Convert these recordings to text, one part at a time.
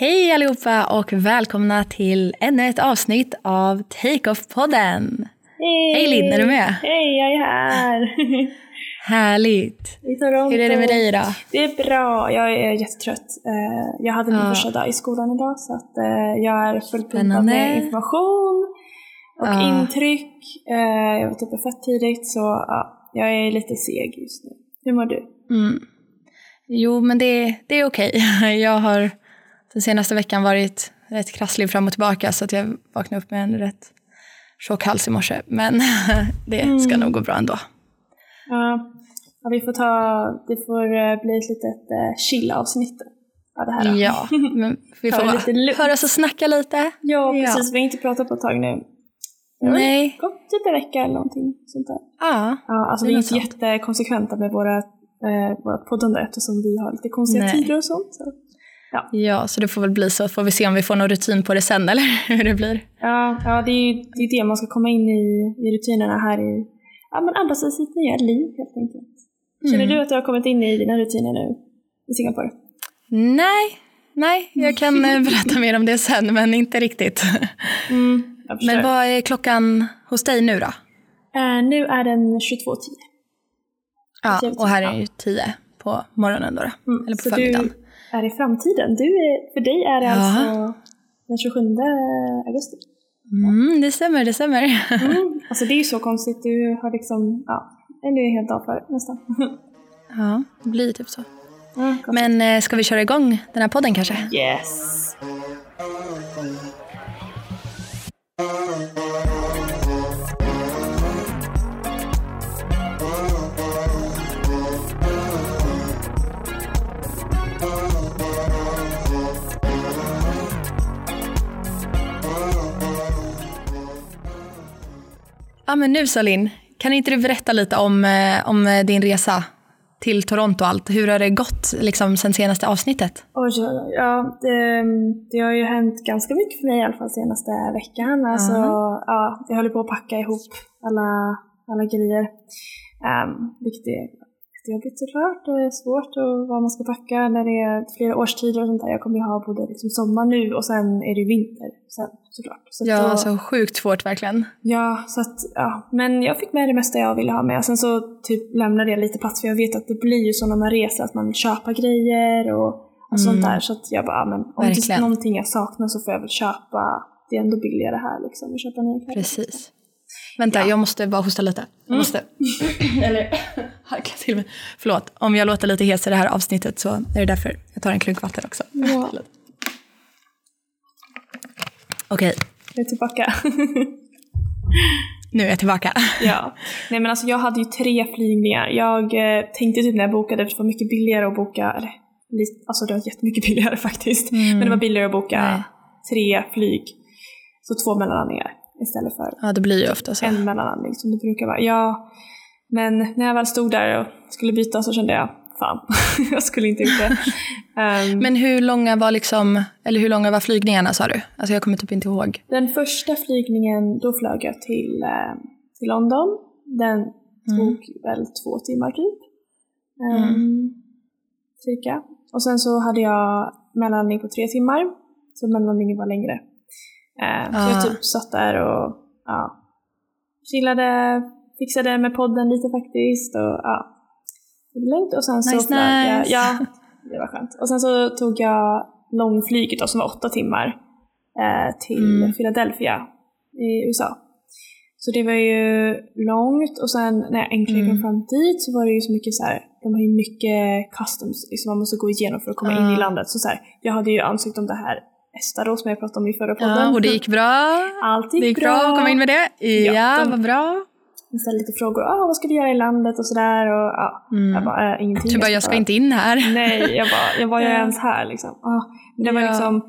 Hej allihopa och välkomna till ännu ett avsnitt av Take-Off-podden. Hej! Hej Linn, är du med? Hej, jag är här! Härligt. Hur är det med dig idag? Det är bra, jag är jättetrött. Eh, Jag hade min Ja. första dag i skolan idag så att eh, jag är fullt pumpad med information och Ja. intryck. Eh, Jag var uppe fett tidigt så ja, jag är lite seg just nu. Hur mår du? Mm. Jo, men det, det är okej. Jag har den senaste veckan varit rätt krasslig fram och tillbaka så att jag vaknade upp med en rätt tjock hals i morse. Men det ska Mm. nog gå bra ändå. Ja, ja, vi får ta, det får eh, bli ett litet eh, chill-avsnitt av det här. då. Ja, men vi får lite höras och snacka lite. ja, Ja. precis. Vi har inte pratat på ett tag nu. Har Nej. gått typ en vecka eller någonting sånt där. Ja, Ja, alltså vi är inte jättekonsekventa med våra, eh, våra poddande eftersom vi har lite konstiga Nej. tider och sånt. Så. Ja, så det får väl bli så. Får vi se om vi får någon rutin på det sen eller hur det blir. Ja, ja det, är ju det, är det man ska komma in i, i rutinerna här i, ja men anpassa sitt nya liv helt enkelt. Känner Mm. du att du har kommit in i dina rutiner nu i Singapore? Nej, nej, jag kan eh, berätta mer om det sen, men inte riktigt. Mm. Men vad är klockan hos dig nu då? Eh, nu är den 22.10. Ja, och här är ja. det ju tio på morgonen då. då. Mm, Eller på förmiddagen. du är i framtiden. Du är, för dig är det Ja. alltså den 27 augusti. Mm, det stämmer, det stämmer. Mm. Alltså det är ju så konstigt. Du har liksom, ja, du är helt dag före nästan. ja, det blir typ så. Mm. Men eh, ska vi köra igång den här podden kanske? Yes! Ja, men nu så Linn, kan inte du berätta lite om, eh, om eh, din resa till Toronto och allt? Hur har det gått liksom, sen senaste avsnittet? Oj. Ja, det, det har ju hänt ganska mycket för mig i alla fall senaste veckan. Alltså, Ja. ja, jag håller på att packa ihop alla, alla grejer. Um, vilket är Det är svårt och vad man ska packa när det är flera årstider och sånt där. Jag kommer ju ha både liksom sommar nu och sen är det vinter sen såklart. Så Ja, då- alltså sjukt svårt verkligen. Ja, så att, ja. Men jag fick med det mesta jag ville ha med. Sen så typ lämnade jag lite plats för jag vet att det blir ju så när man reser att man vill köpa grejer och, och sånt Mm. där. Så att jag bara, men om det är Verkligen. någonting jag saknar så får jag väl köpa. Det är ändå billigare här liksom att köpa nya kläder. Precis. Vänta, Ja. jag måste bara hosta lite. Jag måste... Eller harkla till mig. Förlåt, om jag låter lite hes i det här avsnittet så är det därför. Jag tar en klunk vatten också. Ja. Okej, Jag är tillbaka. nu är jag tillbaka. ja. Nej men alltså jag hade ju tre flygningar. Jag eh, tänkte typ när jag bokade, för det var mycket billigare att boka, eller alltså det var jättemycket billigare faktiskt. Men det var billigare att boka Nej. tre flyg. Så två mellanlandningar istället för Ja, det blir ju ofta så. en mellanlandning som det brukar vara. Ja, men när jag väl stod där och skulle byta så kände jag, fan, jag skulle inte gjort det. Ehm, Men hur långa var liksom, eller hur långa var flygningarna sa du? Alltså jag kommer typ inte ihåg. den första flygningen, då flög jag till, eh, till London. Den tog väl två timmar typ. Ehm, Cirka. Och sen så hade jag mellanlandning på tre timmar. Så mellanlandningen var längre. Så Ah. jag typ satt där och ja, chillade, fixade med podden lite faktiskt. Och, ja, lugnt. Och sen så Nice, flög jag, nice. ja, det var skönt. Och sen så tog jag långflyget då, som var åtta timmar eh, till Mm. Philadelphia i USA. Så det var ju långt och sen när jag äntligen kom Mm. fram dit så var det ju så mycket så här, de har ju mycket customs liksom man måste gå igenom för att komma in i Ah. landet. Så, så här, jag hade ju ansökt om det här ESTA då som jag pratade om i förra podden. Ja, och det gick bra. Allt Det gick bra att komma in med det. Ja, Ja, de- vad bra. Jag ställde lite frågor, ah, vad ska du göra i landet och sådär och ja, Mm. jag bara, äh, ingenting. Du bara, jag ska inte in här. Nej, jag bara, jag var ju Ja. ens här liksom. Ah, men det var Ja. liksom,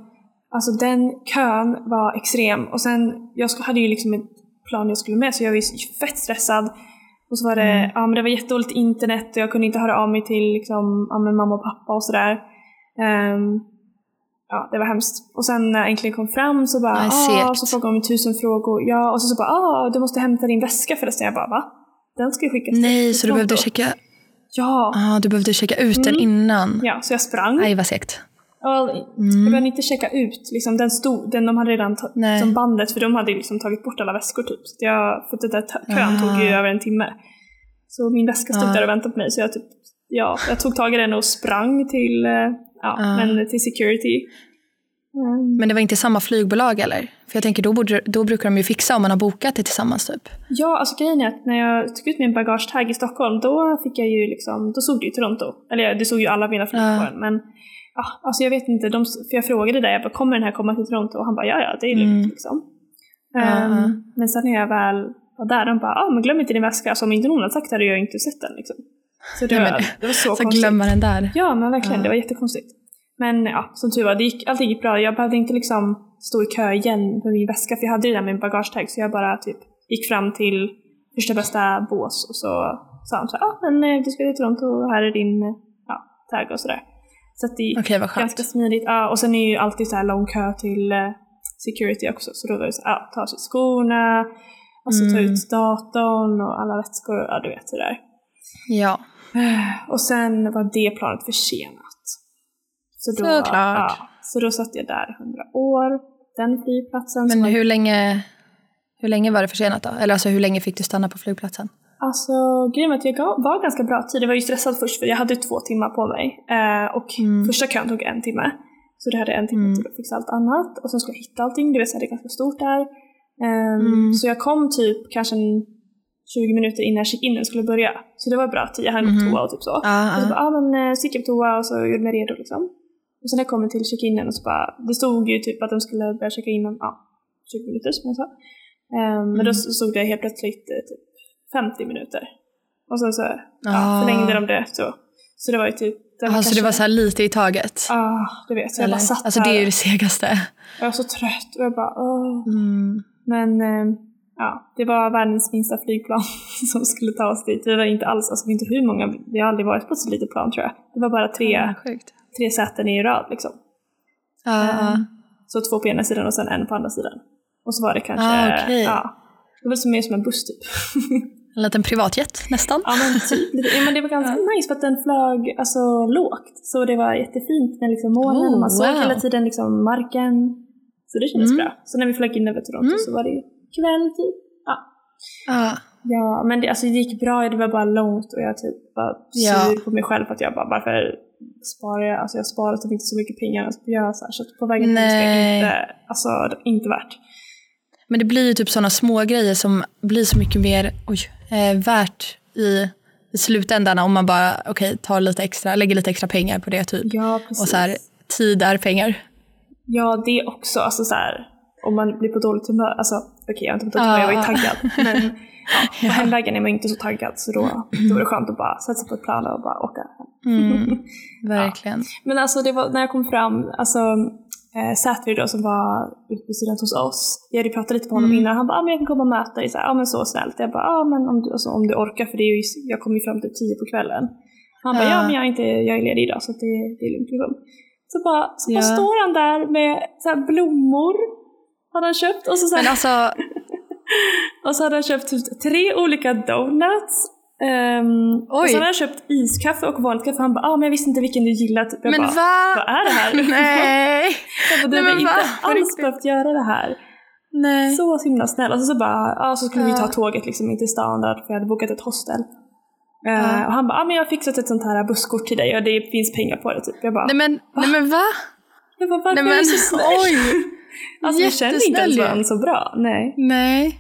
alltså den kön var extrem och sen, jag hade ju liksom ett plan jag skulle med så jag var ju fett stressad. Och så var det, Mm. ja men det var jättedåligt internet och jag kunde inte höra av mig till liksom, ja, mamma och pappa och sådär. Ehm, ja, det var hemskt. Och sen när jag äntligen kom fram så bara, ah, så frågade de mig tusen frågor. Ja, och så, så bara, ah, du måste hämta din väska förresten. Jag bara, va? Den ska ju skickas till Nej, så du behövde Toronto." checka, Ja. ah, du behövde checka ut den Mm. innan. Ja, så jag sprang. Nej, vad segt. Ja, Jag behövde inte checka ut, liksom, den, stod, den de hade redan ta- Nej. som bandet, för de hade liksom tagit bort alla väskor typ. Så jag, för den där kön tog ju Ah. över en timme. Så min väska stod Ah. där och väntade på mig, så jag typ, ja, jag tog tag i den och sprang till, eh, ja, Ah. men till security. Mm. Men det var inte samma flygbolag eller? För jag tänker då, borde, då brukar de ju fixa om man har bokat det tillsammans typ. Ja, alltså grejen är att när jag tog ut min bagagetag i Stockholm, då fick jag ju liksom, då såg det ju Toronto. Eller det såg ju alla mina flyg på Ja. den, men ja, alltså jag vet inte, de, för jag frågade där, jag bara, kommer den här komma till Toronto? Och han bara, ja ja, det är lugnt Mm. liksom. Ehm, ja. Men sen när jag väl var där, de bara, ja ah, men glöm inte din väska. Alltså om inte någon hade sagt det hade jag inte sett den liksom. Så det, var, det var så, Så konstigt. glömma den där. Ja, men verkligen. Ja. Det var jättekonstigt. Men ja, som tur var, det gick, allting gick bra. Jag behövde inte liksom stå i kö igen med min väska, för jag hade ju där min bagagetag, så jag bara typ gick fram till första bästa bås och så sa han så här, ah, men eh, du ska till Toronto, här är din eh, ja, tag och sådär. Så att det gick skönt. ganska smidigt. Ja, och sen är ju alltid så här lång kö till eh, security också, så då var det så ja, ta sig skorna, alltså ta Mm. ut datorn och alla väskor, ja du vet det där. Ja. Och sen var det planet försenat. Så då, Såklart. Ja, så då satt jag där hundra år, den flygplatsen. Men var- hur länge, hur länge var det försenat då? Eller alltså hur länge fick du stanna på flygplatsen? Alltså grejen var att jag var ganska bra tid. Jag var ju stressad först för jag hade två timmar på mig. Eh, och Mm. första kön tog en timme. Så det hade en timme Mm. till att fixa allt annat. Och sen skulle jag hitta allting, du vet så det är ganska stort där. Ehm, Mm. Så jag kom typ kanske en 20 minuter innan check-inen skulle börja. Så det var bra tid, jag hann gå på toa och typ så. Ja, Och så ja. bara, ja men eh, så gick jag på toa och så gjorde mig redo liksom. Och sen när jag kom till check-inen och så bara, det stod ju typ att de skulle börja checka in om ja, 20 minuter som jag sa. Ehm, Men då Mm. stod det helt plötsligt eh, typ 50 minuter. Och sen så ja, Ah. förlängde de det så. Så det var ju typ... Det var Alltså det kanske- var så här lite i taget? Ah, du vet. Så jag Eller? bara satt Alltså det är ju det segaste. jag var så trött och jag bara åh. Mm. Men eh, ja, det var världens minsta flygplan som skulle ta oss dit. Det var inte alls, alltså inte hur många, vi har aldrig varit på ett så litet plan tror jag. Det var bara tre, Ja, sjukt. tre säten i rad liksom. Ja, ja. Ehm, Så två på ena sidan och sen en på andra sidan. Och så var det kanske, Ah, okej. ja, det var som mer som en buss typ. En liten privatjet nästan. ja men typ, ja, men det var ganska nice för att den flög alltså lågt. Så det var jättefint med liksom molnen Oh, och man såg wow. hela tiden liksom marken. Så det kändes Mm. bra. Så när vi flög in över Toronto Mm. så var det ju kväll typ. Ja. Ja. Ja, men det, alltså, det gick bra, det var bara långt och jag typ var Ja. sur på mig själv för att jag bara, varför sparar jag, alltså jag sparar typ inte så mycket pengar alltså, jag så, här, så på vägen till Nej. inte, alltså inte värt. Men det blir ju typ sådana små grejer som blir så mycket mer oj, eh, värt i, i slutändan om man bara okej, tar lite extra, lägger lite extra pengar på det typ. Ja, precis. Och så här, tid är pengar. Ja, det också, alltså så här, om man blir på dåligt humör, alltså okej jag var inte dåligt humör, jag var ju Ja. taggad, men ja, på hemvägen är man inte så taggad så då, då är det skönt att bara sätta sig på ett plan och bara åka hem. Mm, verkligen. Men alltså det var, när jag kom fram, alltså eh, Sätri då som var utbytesstudent hos oss, jag hade pratat lite med honom Mm. innan, han bara ah, men jag kan komma och möta dig, så här, ah, men så snällt. Jag bara ah, men om du, alltså, om du orkar för det är ju, jag kommer ju fram till tio på kvällen. Han bara Ja. ja men jag är, inte, jag är ledig idag så det, det är lugnt liksom. Så bara, så bara Ja. står han där med så blommor, hade han köpt och så, så här, Men alltså, och så hade han köpt typ tre olika donuts. ehm, och så hade han köpt iskaffe och vanligt kaffe. Han bara, ah, men jag visste inte vilken du gillade. Typ. Jag men bara, va? vad är det här? Nej. Jag bara, du har inte va? Alls behövt göra det här. Nej. Så himla snäll. Och så, så bara, ja, så skulle vi Ja. ta tåget liksom in till stan där, för jag hade bokat ett hostel. Eh, Ja. och han bara, ah, men jag har fixat ett sånt här busskort till dig och det finns pengar på det. Typ. Jag bara, Nej men, nej men va? jag bara varför Nej, är men, du så snäll? oj. Alltså vi kände inte ens varandra så bra. Nej. Nej.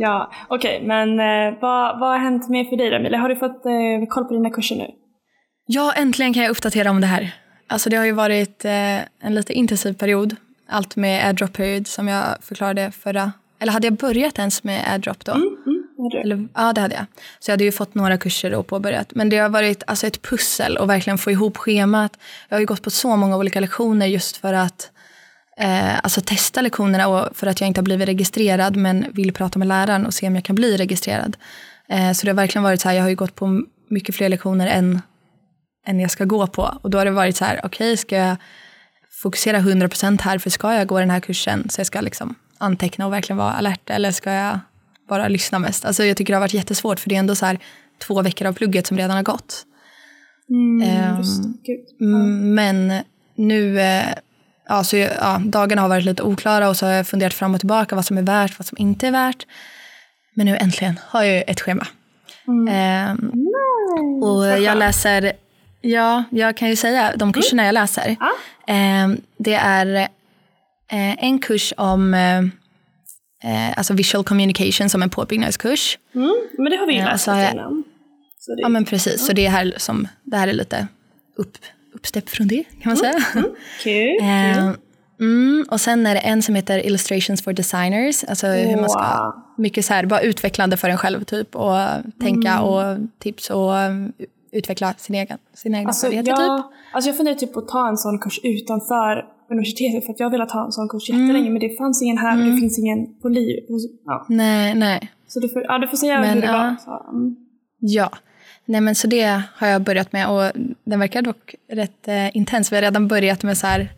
Ja, okej, men eh, vad, vad har hänt mer för dig då, Emilia? Har du fått eh, koll på dina kurser nu? Ja, äntligen kan jag uppdatera om det här. Alltså det har ju varit eh, en lite intensiv period. Allt med airdrop period som jag förklarade förra... Eller hade jag börjat ens med airdrop då? Mm, du? Eller, ja, det hade jag. Så jag hade ju fått några kurser och påbörjat. Men det har varit alltså, ett pussel och verkligen få ihop schemat. Jag har ju gått på så många olika lektioner just för att eh, alltså, testa lektionerna och för att jag inte har blivit registrerad men vill prata med läraren och se om jag kan bli registrerad. Eh, så det har verkligen varit så här, jag har ju gått på mycket fler lektioner än, än jag ska gå på. Och då har det varit så här, okej, ska jag fokusera 100% här för ska jag gå den här kursen så jag ska liksom anteckna och verkligen vara alert eller ska jag bara lyssna mest. Alltså jag tycker det har varit jättesvårt för det är ändå så här två veckor av plugget som redan har gått. Mm. Gud. Mm, Men nu, eh, ja, så, jag- ja, dagarna har varit lite oklara och så har jag funderat fram och tillbaka vad som är värt, vad som inte är värt. Men nu äntligen har jag ett schema. Ehm, och vad jag läser, ja, jag kan ju säga de kurserna jag läser. Ja. Ehm, det är eh, en kurs om eh, eh, alltså visual communication som en påbyggnadskurs. Mm, men det har vi ju Ja, läst innan. Så det, Ja men precis, så det här, som, det här är lite upp, uppstepp från det kan man säga. Kul. kul. Ehm, mm, och sen är det en som heter Illustrations for designers, alltså hur man ska, Wow. mycket så här, bara utvecklande för en själv typ och tänka Mm. och tips och utveckla sin egen, sina egna Alltså, jag, typ. alltså jag funderar typ på att ta en sån kurs utanför universitetet för att jag har velat ha en sån kurs jättelänge men det fanns ingen här och det finns ingen på liv. Ja. Nej, nej. Så du får, ja, du får säga Men, hur det ja. var. Så, mm. Ja. Nej men så det har jag börjat med och den verkar dock rätt eh, intens. Vi har redan börjat med så här,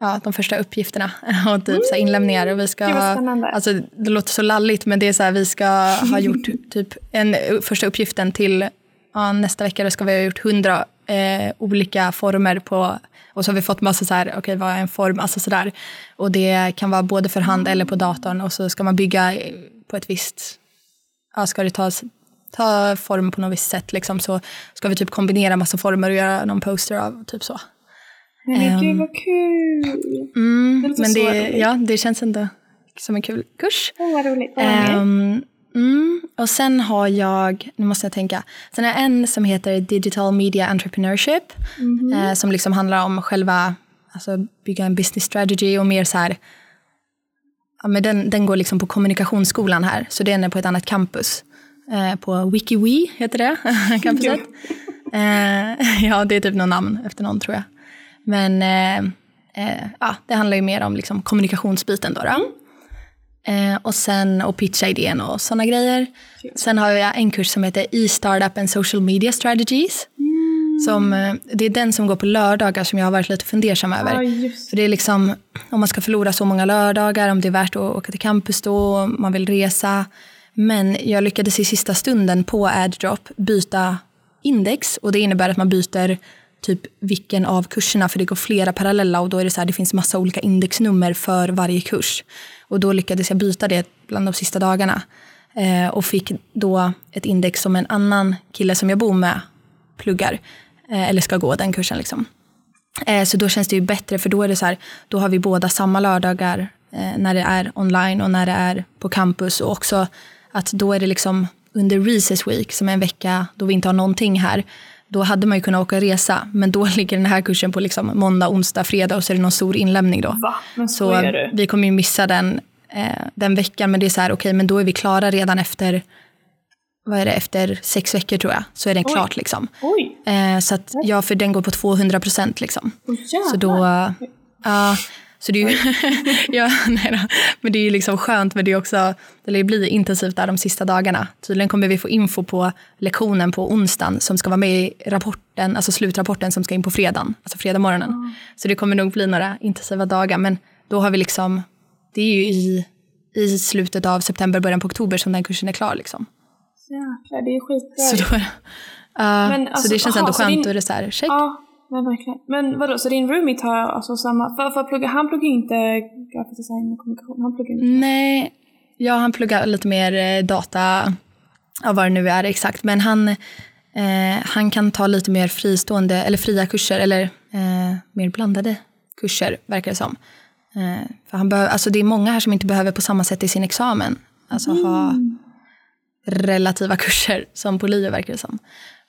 ja, de första uppgifterna och typ så här inlämningar. Och vi ska vad ha, alltså, det låter så lalligt men det är så här, vi ska ha gjort typ en första uppgiften till ja, nästa vecka. Då ska vi ha gjort hundra eh, olika former på och så har vi fått massa så här, okej vad är en form, alltså sådär. Och det kan vara både för hand eller på datorn och så ska man bygga på ett visst ja, ska det tas, ta form på något visst sätt liksom, så ska vi typ kombinera massa former och göra någon poster av typ så. Men Ehm. gud vad kul! Mm, Det men det, roligt. ja, det känns ändå som en kul kurs. Åh vad roligt. Vad? Ehm, mm, och sen har jag, nu måste jag tänka, sen har jag en som heter Digital Media Entrepreneurship Mhm. eh, som liksom handlar om själva, alltså bygga en business strategy och mer så här, ja, men den, den går liksom på kommunikationsskolan här, så den är på ett annat campus. Eh, på WikiWe heter det, campuset. Eh, ja, det är typ något namn efter någon tror jag. Men eh, eh, ja, det handlar ju mer om liksom kommunikationsbiten då. då. Eh, och sen och pitcha idén och sådana grejer. Sen har jag en kurs som heter e-startup and social media strategies. Som, eh, det är den som går på lördagar som jag har varit lite fundersam över. Just För det är liksom, om man ska förlora så många lördagar, om det är värt att åka till campus då, om man vill resa. Men jag lyckades i sista stunden på AdDrop byta index och det innebär att man byter typ vilken av kurserna, för det går flera parallella och då är det så här, det finns massa olika indexnummer för varje kurs. Och då lyckades jag byta det bland de sista dagarna eh, och fick då ett index som en annan kille som jag bor med pluggar, eh, eller ska gå den kursen liksom. Eh, Så då känns det ju bättre för då är det så här, då har vi båda samma lördagar eh, när det är online och när det är på campus och också att då är det liksom under Recess Week som är en vecka då vi inte har någonting här. Då hade man ju kunnat åka och resa men då ligger den här kursen på liksom måndag, onsdag, fredag och så är det någon stor inlämning då. Va? Men Så du? vi kommer ju missa den, eh, den veckan men det är så här okej men då är vi klara redan efter vad är det, efter sex veckor tror jag, så är den Oj. klart liksom. Eh, så att, ja, för den går på 200 procent liksom. Oh, Så då, ja, så det är ju, ja, nej då. men det är ju liksom skönt men det är också, det lär bli intensivt där de sista dagarna. Tydligen kommer vi få info på lektionen på onsdagen som ska vara med i rapporten, alltså slutrapporten som ska in på fredagen, alltså fredag morgonen. Så det kommer nog bli några intensiva dagar men då har vi liksom, det är ju i, i slutet av september, början på oktober som den kursen är klar liksom. Jäklar, det är skitbra. Så, då, ja, Men så alltså, det känns aha, ändå skönt din- och det är så här, check. Ja, men verkligen. Men vadå, så din roommate har alltså samma... För, för plugga, han pluggar inte grafisk design och kommunikation. Han pluggar inte... Nej, ja, han pluggar lite mer eh, data, ja, vad det nu är exakt. Men han, eh, han kan ta lite mer fristående, eller fria kurser, eller eh, mer blandade kurser, verkar det som. Eh, för han behöver, alltså det är många här som inte behöver på samma sätt i sin examen, alltså ha relativa kurser som på LIO verkar det som.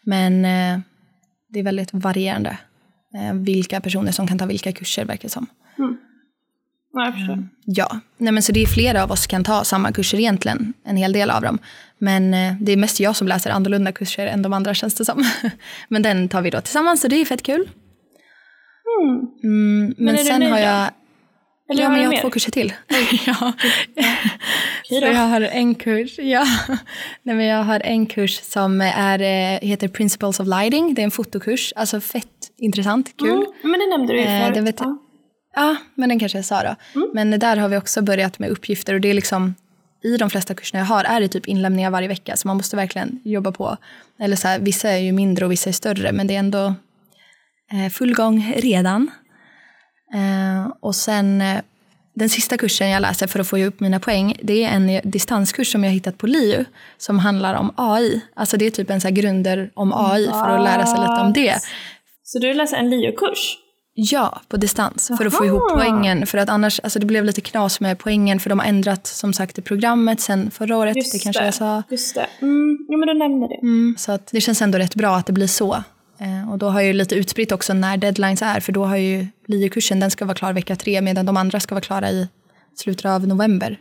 Men eh, det är väldigt varierande vilka personer som kan ta vilka kurser verkar det som. Ja, jag förstår. Ja, nej men så det är flera av oss kan ta samma kurser egentligen, en hel del av dem. Men eh, det är mest jag som läser annorlunda kurser än de andra känns det som. men den tar vi då tillsammans så det är fett kul. Mm. Mm, men du sen har jag, Eller ja men jag har mer? två kurser till. ja. Så jag har en kurs, ja. Nej, men jag har en kurs som är, eh, heter Principles of Lighting. Det är en fotokurs, alltså fett intressant, kul. Mm. Men det nämnde du ju Eh, förut. det vet ja. Ja, men den kanske jag sa då. Men där har vi också börjat med uppgifter och det är liksom i de flesta kurserna jag har är det typ inlämningar varje vecka så man måste verkligen jobba på. Eller så här, vissa är ju mindre och vissa är större men det är ändå eh, full gång redan. Eh, och sen eh, den sista kursen jag läser för att få upp mina poäng det är en distanskurs som jag hittat på LiU som handlar om AI. Alltså det är typ en så grunder om AI för att lära sig lite om det. Så du läser en LiU-kurs? Ja, på distans för att få ihop poängen. För att annars, alltså det blev lite knas med poängen för de har ändrat som sagt i programmet sen förra året. Just det kanske det. jag sa. Just det. Mm, jo men du nämnde det. Mm, så att det känns ändå rätt bra att det blir så. Eh, och då har jag ju lite utspritt också när deadlines är för då har ju LIU-kursen, den ska vara klar vecka tre medan de andra ska vara klara i slutet av november.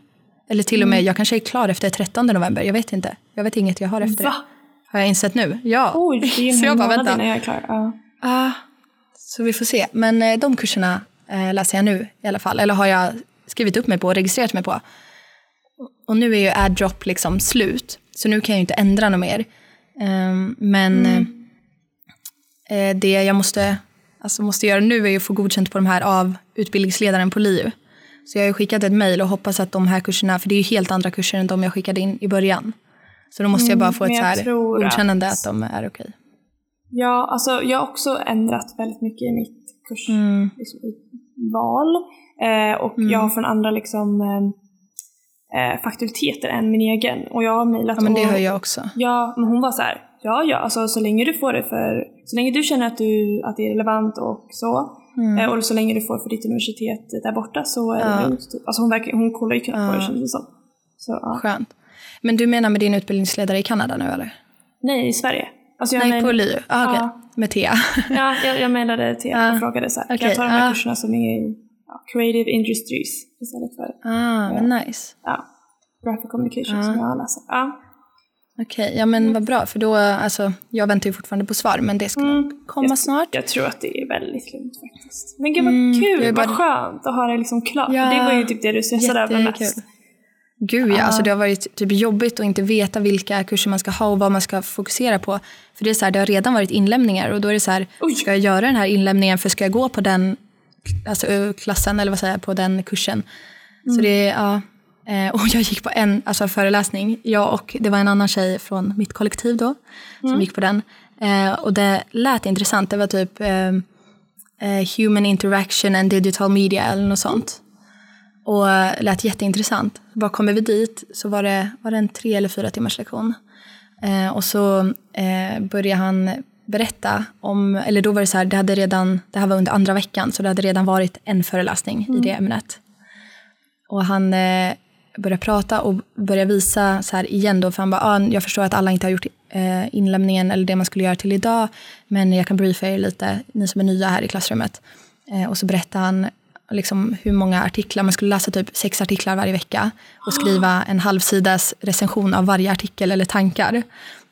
Eller till och med, jag kanske är klar efter 13 november, jag vet inte. Jag vet inget jag har efter Va? Har jag insett nu? Ja. Oj, det är ju en månad innan jag är klar. Ja. Ah, så vi får se. Men eh, de kurserna eh, läser jag nu i alla fall. Eller har jag skrivit upp mig på och registrerat mig på. Och nu är ju AdDrop liksom slut. Så nu kan jag ju inte ändra något mer. Ehm, men eh, det jag måste, alltså måste göra nu är att få godkänt på de här av utbildningsledaren på LiU. Så jag har skickat ett mejl och hoppas att de här kurserna, för det är ju helt andra kurser än de jag skickade in i början. Så då måste jag bara få men ett så här tror att- godkännande att de är okej. Ja, alltså jag har också ändrat väldigt mycket i mitt kursval. Liksom, val. eh, och jag har från andra liksom, eh, eh, fakulteter än min egen. Och jag har mejlat Ja men det och, har jag också. Ja, men hon var så här. Ja, ja, alltså så länge du får det för, så länge du känner att, du, att det är relevant och så, eh, och så länge du får för ditt universitet där borta så är det Mm. Ja. lugnt. Typ. Alltså hon, verkar, hon kollar ju knappt på det kändes det som. Så, ja. Skönt. Men du menar med din utbildningsledare i Kanada nu eller? Nej, i Sverige. Alltså Nej, mejl- på LiU? Ah, okej. Ja. Med Thea. Ja, jag, jag mejlade till Ja. och frågade så här, kan Okej, jag ta de här ja. kurserna som är ja, creative industries istället för ah, men nice. ja, graphic communication som jag läser. Ja. Okej, ja men vad bra. För då, alltså, jag väntar ju fortfarande på svar, men det ska nog komma jag, snart. Jag tror att det är väldigt lugnt faktiskt. Men gud vad Mm, kul, vad bara- skönt att ha det liksom klart. Ja, För det var ju typ det du stressade över mest. Gud ja, alltså det har varit typ jobbigt att inte veta vilka kurser man ska ha och vad man ska fokusera på. För det är så här, det har redan varit inlämningar och då är det så här, Oj. ska jag göra den här inlämningen för ska jag gå på den alltså, klassen eller vad säger jag, på den kursen. Så det är, ja. Eh, Och jag gick på en alltså, föreläsning, jag och det var en annan tjej från mitt kollektiv då som gick på den. Eh, och det lät intressant, det var typ eh, eh, human interaction and digital media eller något sånt. Och eh, lät jätteintressant. Bara kommer vi dit så var det, var det en tre eller fyra timmars lektion. Och så började han berätta om, eller då var det så här, det hade redan, det här var under andra veckan, så det hade redan varit en föreläsning i det ämnet. Och han eh, började prata och började visa så här igen då, för han bara, ah, jag förstår att alla inte har gjort eh, inlämningen eller det man skulle göra till idag, men jag kan briefa er lite, ni som är nya här i klassrummet. Eh, och så berättade han liksom hur många artiklar, man skulle läsa typ sex artiklar varje vecka och skriva en halvsidas recension av varje artikel eller tankar.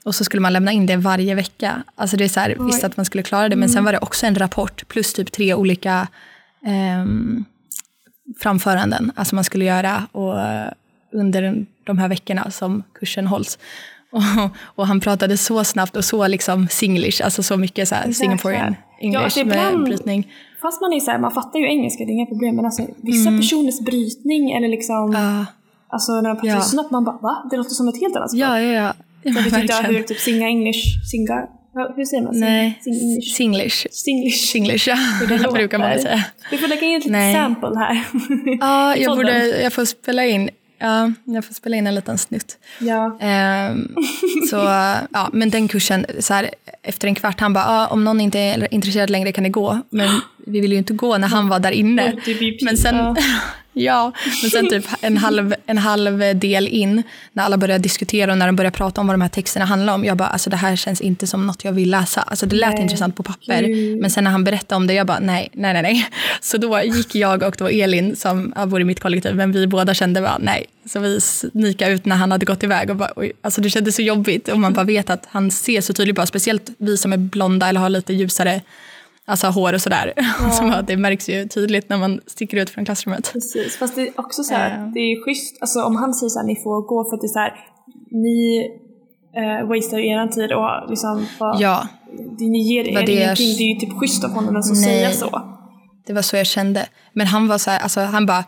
Och så skulle man lämna in det varje vecka. Alltså det är så här, visst att man skulle klara det, men sen var det också en rapport plus typ tre olika ehm, framföranden, alltså man skulle göra och, eh, under de här veckorna som kursen hålls. Och, och han pratade så snabbt och så liksom singlish, alltså så mycket så här Singaporean Ja, English det är med ibland- brytning. Fast man är så här, man fattar ju engelska, det är inga problem. Men alltså vissa personers brytning eller liksom, Ja, alltså när de pratar Ja. så snabbt, man bara va? Det låter som ett helt annat språk. ja, ja. ja. Jag vet inte hur typ singa english, singa, ja, hur säger man? Nej, singlish. Singlish. Singlish, ja. det brukar man låter. säga. Vi får lägga in ett litet sample här. Ja, jag, borde, jag får spela in. Ja, jag får spela in en liten snutt. Ja. Ehm, så, ja, men den kursen, så här, efter en kvart, han bara, ah, om någon inte är intresserad längre kan det gå. Men vi ville ju inte gå när han var där inne. Multi-BP, Men sen, ja. men sen typ en halv, en halv del in, när alla började diskutera och när de började prata om vad de här texterna handlar om, jag bara, alltså det här känns inte som något jag vill läsa. Alltså det lät Nej, intressant på papper, gud. men sen när han berättade om det, jag bara, nej, nej, nej, nej. Så då gick jag och då Elin, som bor i mitt kollektiv, men vi båda kände bara, nej. Så vi snikade ut när han hade gått iväg och bara, oj, alltså det kändes så jobbigt. Och man bara vet att han ser så tydligt bara, speciellt vi som är blonda eller har lite ljusare alltså hår och sådär. Att det märks ju tydligt när man sticker ut från klassrummet. Precis, fast det är också så här, Ja. det är schysst, alltså om han säger så här, ni får gå för att det är så här, ni eh, wastar er tid och liksom bara, Ja, det, ni ger Vad er det ingenting, det är ju typ schysst av honom att så Nej. säga så. det var så jag kände. Men han var så här, alltså han bara,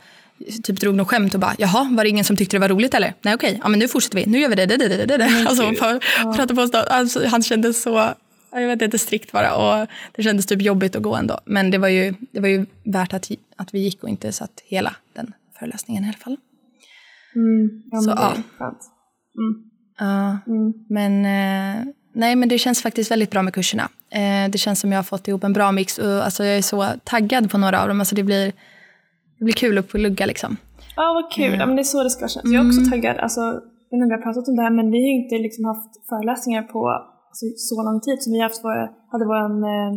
typ drog något skämt och bara jaha, var det ingen som tyckte det var roligt eller? Nej okej, ja men nu fortsätter vi, nu gör vi det, det, det, det, det. Alltså, för, ja. prata på oss alltså, han kändes så, jag vet inte, strikt bara och det kändes typ jobbigt att gå ändå. Men det var ju, det var ju värt att, att vi gick och inte satt hela den föreläsningen i alla fall. Mm, ja, så, ja. Mm. Ja, mm. men eh, nej men det känns faktiskt väldigt bra med kurserna. Eh, det känns som jag har fått ihop en bra mix och alltså, jag är så taggad på några av dem. Alltså, det, blir, det blir kul att plugga liksom. Ja vad kul, ja, men det är så det ska kännas. Jag är också mm. taggad. Alltså, jag vet inte om vi har pratat om det här men vi har inte liksom haft föreläsningar på alltså, så lång tid som vi haft vår, hade vår eh,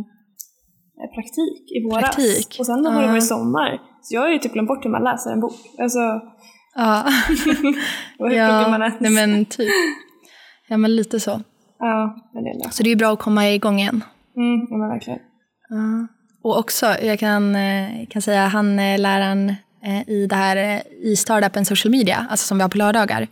praktik i våras. Praktik. Och sen har det varit sommar. Så jag har ju typ glömt bort hur man läser en bok. Alltså, Ja. ja, nej men typ. Ja men lite så. Ja, men det är Så det är bra att komma igång igen. Mm, ja men verkligen. Ja. Och också, jag kan, eh, kan säga han eh, läraren eh, i det här i startupen social media, alltså som vi har på lördagar.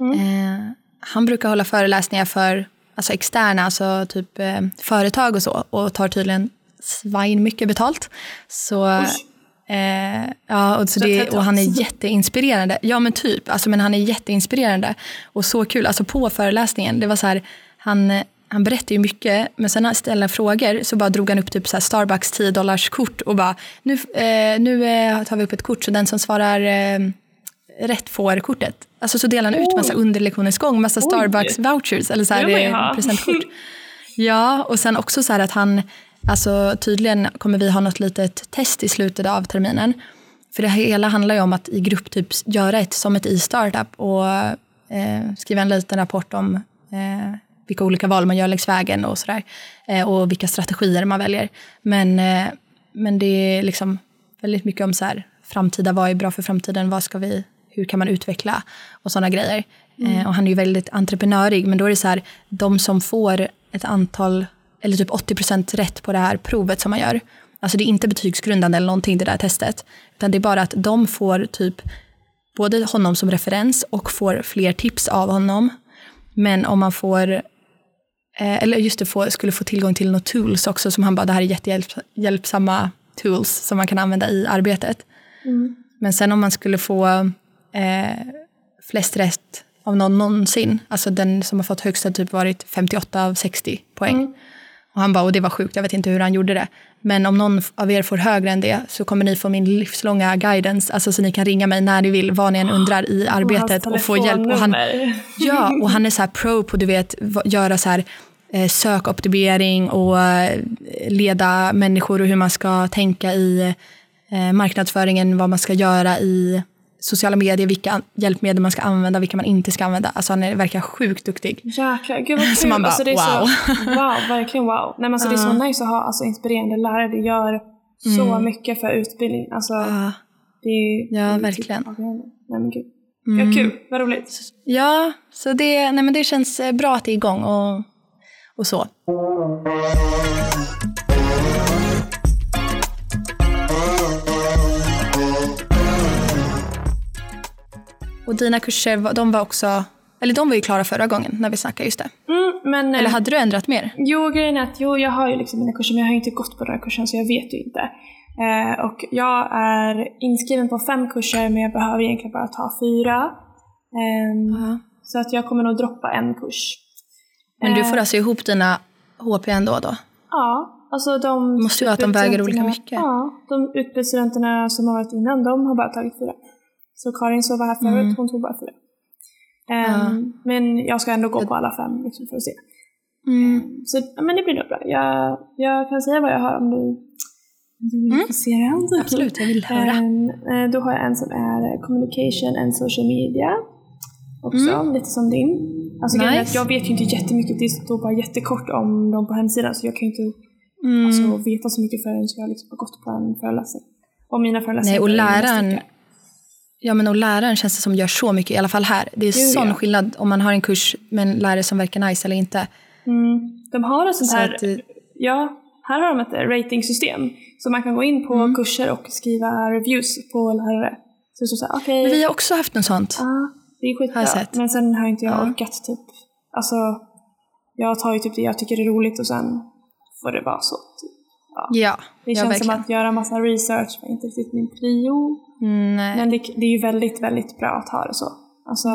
Mm. han brukar hålla föreläsningar för alltså externa, alltså typ företag och så och tar tydligen svin mycket betalt. Så. Eh, ja, och, så det, och han är jätteinspirerande. Ja men typ, alltså, men han är jätteinspirerande och så kul. Alltså på föreläsningen, det var så här, han, han berättade ju mycket men sen när han ställde frågor så bara drog han upp typ så Starbucks 10 dollars kort och bara nu, eh, nu eh, tar vi upp ett kort så den som svarar eh, rätt får kortet. Alltså så delar han ut massa under lektionens gång, massa Starbucks vouchers eller så här, eh, presentkort. Ja, och sen också så här att han Alltså tydligen kommer vi ha något litet test i slutet av terminen. För det hela handlar ju om att i grupp typ göra ett som ett e-startup och eh, skriva en liten rapport om eh, vilka olika val man gör längs vägen och sådär. Eh, och vilka strategier man väljer. Men, eh, men det är liksom väldigt mycket om så här, framtida, vad är bra för framtiden, vad ska vi, hur kan man utveckla och sådana grejer. Mm. Eh, och han är ju väldigt entreprenörig, men då är det så här, de som får ett antal eller typ 80% rätt på det här provet som man gör. Alltså det är inte betygsgrundande eller någonting det där testet. Utan det är bara att de får typ både honom som referens och får fler tips av honom. Men om man får, eh, eller just det, få, skulle få tillgång till några tools också som han bara, det här är jättehjälpsamma tools som man kan använda i arbetet. Mm. Men sen om man skulle få eh, flest rätt av någon någonsin, alltså den som har fått högst har typ varit 58 av 60 poäng. Mm. Och han bara, och det var sjukt, jag vet inte hur han gjorde det. Men om någon av er får högre än det så kommer ni få min livslånga guidance, alltså så ni kan ringa mig när ni vill, vad ni än undrar i arbetet och, och få hjälp. Och han, ja, och han är så här pro på du vet, göra så här eh, sökoptimering och eh, leda människor och hur man ska tänka i eh, marknadsföringen, vad man ska göra i sociala medier, vilka hjälpmedel man ska använda, vilka man inte ska använda. Alltså han är, verkar sjukt duktig. Jäklar, gud vad kul. Så man bara, alltså, det är wow. Så, wow, verkligen wow. Nej, men alltså, uh. Det är så nice att ha alltså, inspirerande lärare. Det gör så mm. mycket för utbildning. Alltså, uh. det är, ja, det är verkligen. Typ, nej, men gud. Mm. Ja, kul, vad roligt. Ja, så det, nej, men det känns eh, bra att det är igång och, och så. Och dina kurser, de var också, eller de var ju klara förra gången när vi snackade just det. Mm, men, eller hade du ändrat mer? Jo, grejen är att jo, jag har ju liksom mina kurser men jag har inte gått på den här kursen så jag vet ju inte. Eh, och jag är inskriven på fem kurser men jag behöver egentligen bara ta fyra. Eh, uh-huh. Så att jag kommer nog droppa en kurs. Men du får alltså ihop dina HP ändå då? Ja, alltså de... Måste ju att de väger olika mycket. Ja, de utbytesstudenterna som har varit innan de har bara tagit fyra. Så Karin som var här förut, mm. hon tog bara fyra. Um, ja. Men jag ska ändå gå på alla fem liksom, för att se. Mm. Um, så men det blir nog bra. Jag, jag kan säga vad jag har om du, vill mm. se. Absolut, jag vill höra. Um, då har jag en som är communication and social media. Också, mm. lite som din. Alltså, nice. jag vet ju inte jättemycket, det står bara jättekort om dem på hemsidan så jag kan ju inte mm. alltså, veta så mycket förrän jag liksom har gått på en föreläsning. Och mina föreläsningar Nej, och läraren, Ja, men och läraren känns det som gör så mycket, i alla fall här. Det är Gud, sån ja. skillnad om man har en kurs med en lärare som verkar nice eller inte. Mm. De har ett sånt så här, att, ja, här har de ett ratingsystem. Så man kan gå in på mm. kurser och skriva reviews på lärare. Så så här, okay. Men vi har också haft något sånt. Ja, det är skitbra. Men sen har inte jag ja. orkat typ. Alltså, jag tar ju typ det jag tycker är roligt och sen får det vara så. Typ. Ja, ja Det känns som att göra massa research var inte riktigt min prio. Nej. Men det, det är ju väldigt, väldigt bra att ha det så. Alltså,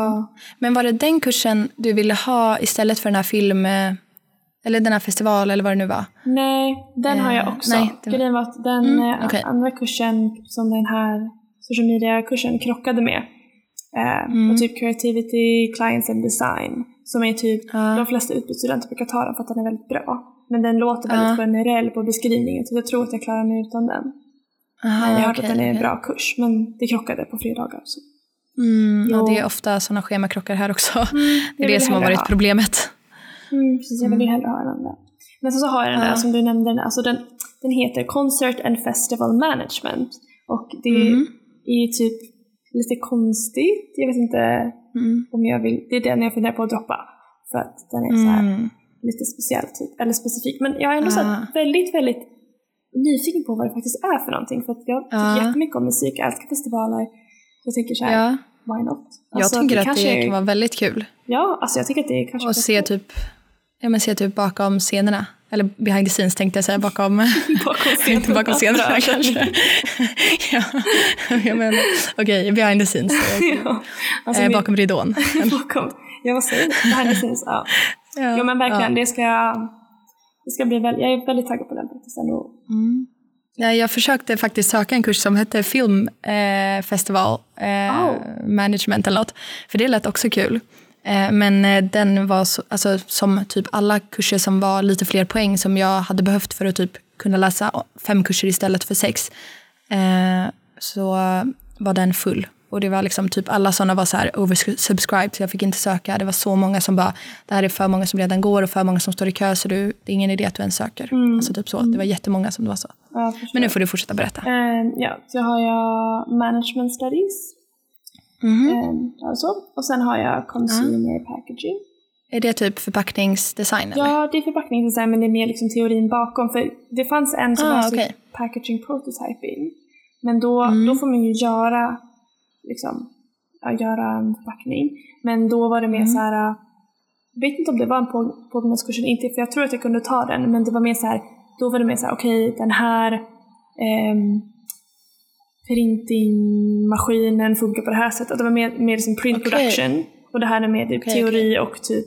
Men var det den kursen du ville ha istället för den här film... eh, Eller den här festival eller vad det nu var? nej, den har jag Eh, också. nej, det var- Grejen var att den Mm, eh, okej. andra kursen som den här social media-kursen krockade med eh, Mm. var typ creativity, clients and design. Som är typ, Ja. de flesta utbytesstudenter brukar ta den för att den är väldigt bra. Men den låter väldigt Ja. generell på beskrivningen så jag tror att jag klarar mig utan den. Aha, jag har hört okej, att den är en okej. bra kurs, men det krockade på fredagar. Så. Mm, ja, Jo. det är ofta sådana schemakrockar här också. det jag är det som har varit ha. problemet. Mm, precis, jag vill ju hellre ha den andra. Men så har jag den där Ja. som du nämnde, den, alltså den, den heter Concert and Festival Management. Och det Mhm. är typ lite konstigt, jag vet inte Mm. om jag vill, det är den jag funderar på att droppa. För att den är så här Mm. lite speciell typ, eller specifik. Men jag är ändå så här Ah. väldigt, väldigt nyfiken på vad det faktiskt är för någonting. För att jag tycker Ja. jättemycket om musik, jag älskar festivaler. Jag tänker så här, Ja, why not? jag Alltså, tycker att kanske det kan vara väldigt kul. Ja, alltså jag tycker att det är kanske Och se typ, ja, men se typ bakom scenerna. Eller behind the scenes tänkte jag säga, bakom, bakom inte bakom scenerna kanske. ja, jag menar, okej, behind the scenes. ja. Alltså, eh, min- bakom ridån. bakom. Ja, vad säger du? Behind the scenes, ja. Ja, Jo men verkligen, ja. det ska, det ska bli väldigt, jag är väldigt taggad på den faktiskt ändå. Mm. Ja, jag försökte faktiskt söka en kurs som hette filmfestival eh, eh, Oh. management eller något. För det lät också kul. Eh, men eh, den var så, alltså, som typ alla kurser som var lite fler poäng som jag hade behövt för att typ kunna läsa fem kurser istället för sex. Eh, så var den full. Och det var liksom typ alla sådana var så här oversubscribed så jag fick inte söka. Det var så många som bara, det här är för många som redan går och för många som står i kö så du, det är ingen idé att du ens söker. Alltså typ så. Det var jättemånga som det var så. Ja. Men nu får du fortsätta berätta. Ehm, ja, så har jag management studies. Mhm. Ehm, alltså. Och sen har jag consumer packaging. Är det typ förpackningsdesign eller? Ja, det är förpackningsdesign men det är mer liksom teorin bakom. För det fanns en som Ah, var okej. packaging prototyping. Men då, Mm. då får man ju göra, liksom, göra en förpackning. Men då var det mer Mm. så här. äh, Jag vet inte om det var en på- påbyggnadskurs eller inte, för jag tror att jag kunde ta den. Men det var mer så här, då var det mer så här, okej, den här ehm, printingmaskinen funkar på det här sättet. Det var mer, mer som print Okej. production. Och det här är mer typ Okej, teori och typ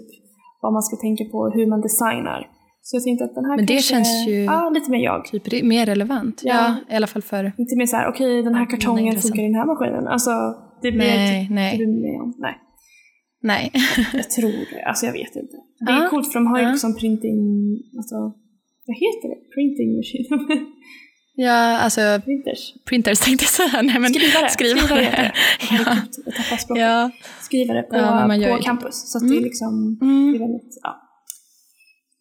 vad man ska tänka på, hur man designar. Så jag tänkte att den här Men det känns ju- Ja, lite mer jag. Typ mer relevant? Ja. Ja. i alla fall för... Inte mer så här, okej den här kartongen intressant. funkar i den här maskinen. Alltså, det blir Nej, typ, nej. det blir om. Nej, Nej. jag tror det. Alltså jag vet inte. Det är Ja, coolt för de har ju ja. liksom printing, alltså, vad heter det? Printing machine? ja, alltså Printers. printers tänkte jag säga. Nej, men Skrivare. Skrivare. Skrivare det. ja. Jag tappar språket. ja. Skrivare på, Ja, på campus. Så att det är liksom, det Mm. är väldigt, ja,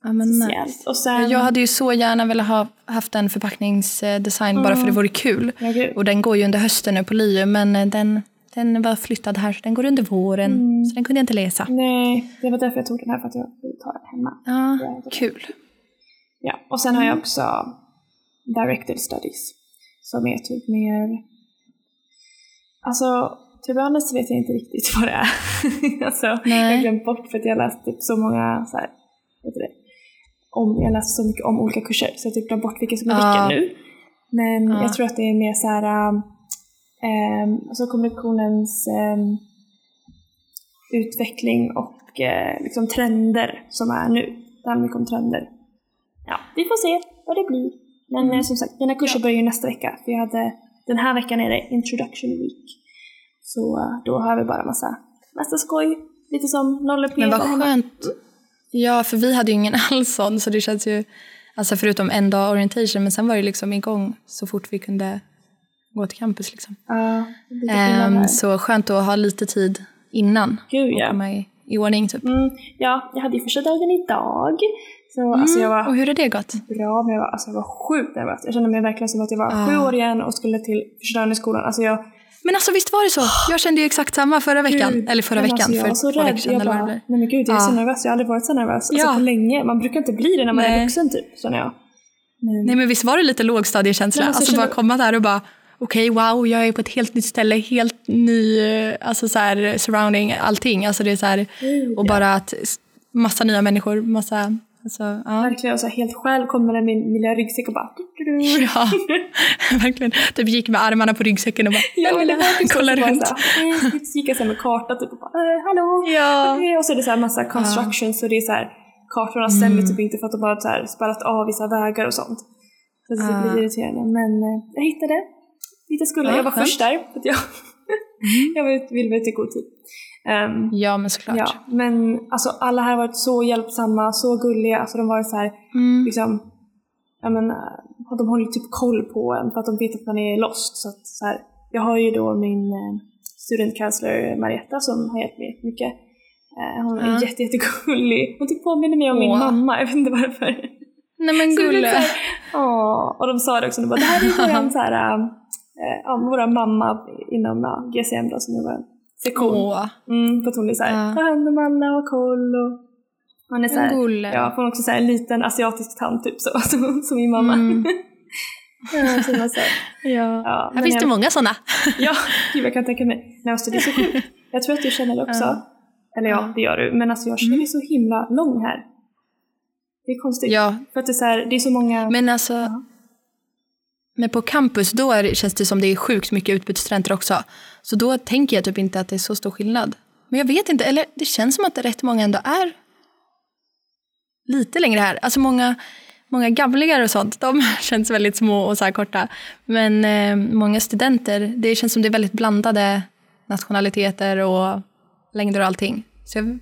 ja men nice. Och sen, Jag hade ju så gärna velat ha haft en förpackningsdesign bara för det vore kul. ja. Och den går ju under hösten nu på LiU men eh, den, den var flyttad här så den går under våren. Mm. Så den kunde jag inte läsa. Nej, det var därför jag tog den här för att jag ville ta den hemma. Ja, kul. Ja, och sen har jag också directed studies. Som är typ mer... Alltså, be honest vet jag inte riktigt vad det är. alltså, jag har glömt bort för att jag har läst typ så många så här, vet du det? Om, jag läst så mycket om olika kurser så jag typ glömt bort vilka som är Ja. vilka nu. Men Ja. jag tror att det är mer så här, um, um, alltså kommunikationens um, utveckling och eh, liksom trender som är nu. Det handlar mycket om trender. Ja, vi får se vad det blir. Men Mm. eh, som sagt, mina kurser börjar ju nästa vecka. För jag hade, den här veckan är det introduction week. Så eh, då har vi bara massa, massa skoj. Lite som Nolle Men vad skönt. Ja, för vi hade ju ingen alls sån så det känns ju, alltså förutom en dag orientation men sen var det liksom igång så fort vi kunde gå till campus liksom. Ja, här. så skönt att ha lite tid innan Gud ja. komma i, i ordning typ. Mm, ja, jag hade ju första dagen idag. Så alltså jag var Mm, Och hur har det gått? bra, men jag var, alltså jag var sjukt nervös. Jag kände mig verkligen som att jag var Ah. sju år igen och skulle till första dagen i skolan. Alltså jag, Men alltså visst var det så? Jag kände ju exakt samma förra veckan. Gud, Eller förra men veckan, alltså, jag för var så två rädd. veckor sedan Jag bara, nej men gud jag är så Ja. nervös. Jag har aldrig varit så nervös. Alltså Ja. på länge. Man brukar inte bli det när man är Nej. vuxen typ, känner jag. Men, Nej men visst var det lite lågstadiekänsla? Nej, alltså, alltså bara komma där och bara okej wow jag är på ett helt nytt ställe, helt ny alltså så här, surrounding, allting. Alltså det är så här, och bara att massa nya människor, massa Alltså, ja. Verkligen så här, helt själv kommer med min lilla ryggsäck och bara... Ja, verkligen. Typ gick med armarna på ryggsäcken och bara Ja, var typ kolla runt. så här, eh, gick jag så med karta typ och bara eh, hallå? Ja. Okej, Och så är det så här massa constructions och det är så här kartorna stämmer Mm. typ inte för att de har så här spärrat av vissa vägar och sånt. Så det är Ja. lite irriterande. Men eh, jag hittade lite skulle. Ja, jag var först där. För jag, jag ut- ville vara ute i god tid. Ehm, Ja, men såklart. ja, men alltså alla här har varit så hjälpsamma, så gulliga. Alltså de har varit så här, Mm. liksom, jag menar, de håller typ koll på en för att de vet att man är lost. Så att, så här, jag har ju då min eh, student counselor Marietta som har hjälpt mig jättemycket. Eh, hon är Ja. jätte, jättegullig. Hon typ påminner mig om min Åh. mamma, jag vet inte varför. Nej men Åh, och de sa det också, de bara, det här är våran så här, äh, ja, våran mamma inom ja, GCM då, som är vår sektion. Åh, Mm, för att hon är såhär, Ja. tar hand om alla och har koll och hon är en såhär, gulle. ja, hon är också såhär en liten asiatisk tant typ så, som, som min mamma. Mm. ja, så man Ja. ja, Här finns jag, det många sådana. Ja, gud jag kan tänka mig. Nej, alltså, det är så sjukt. Jag tror att du känner det också. Ja. Eller ja, det gör du. Men alltså jag känner mig så himla lång här. Det är konstigt. Ja, För att det är så, här, det är så många... men alltså. Ja. Men på campus då är känns det som det är sjukt mycket utbytesstudenter också. Så då tänker jag typ inte att det är så stor skillnad. Men jag vet inte, eller det känns som att det rätt många ändå är lite längre här. Alltså många, många gamlingar och sånt, de känns väldigt små och så här korta. Men eh, många studenter, det känns som det är väldigt blandade nationaliteter och längder och allting. Så jag,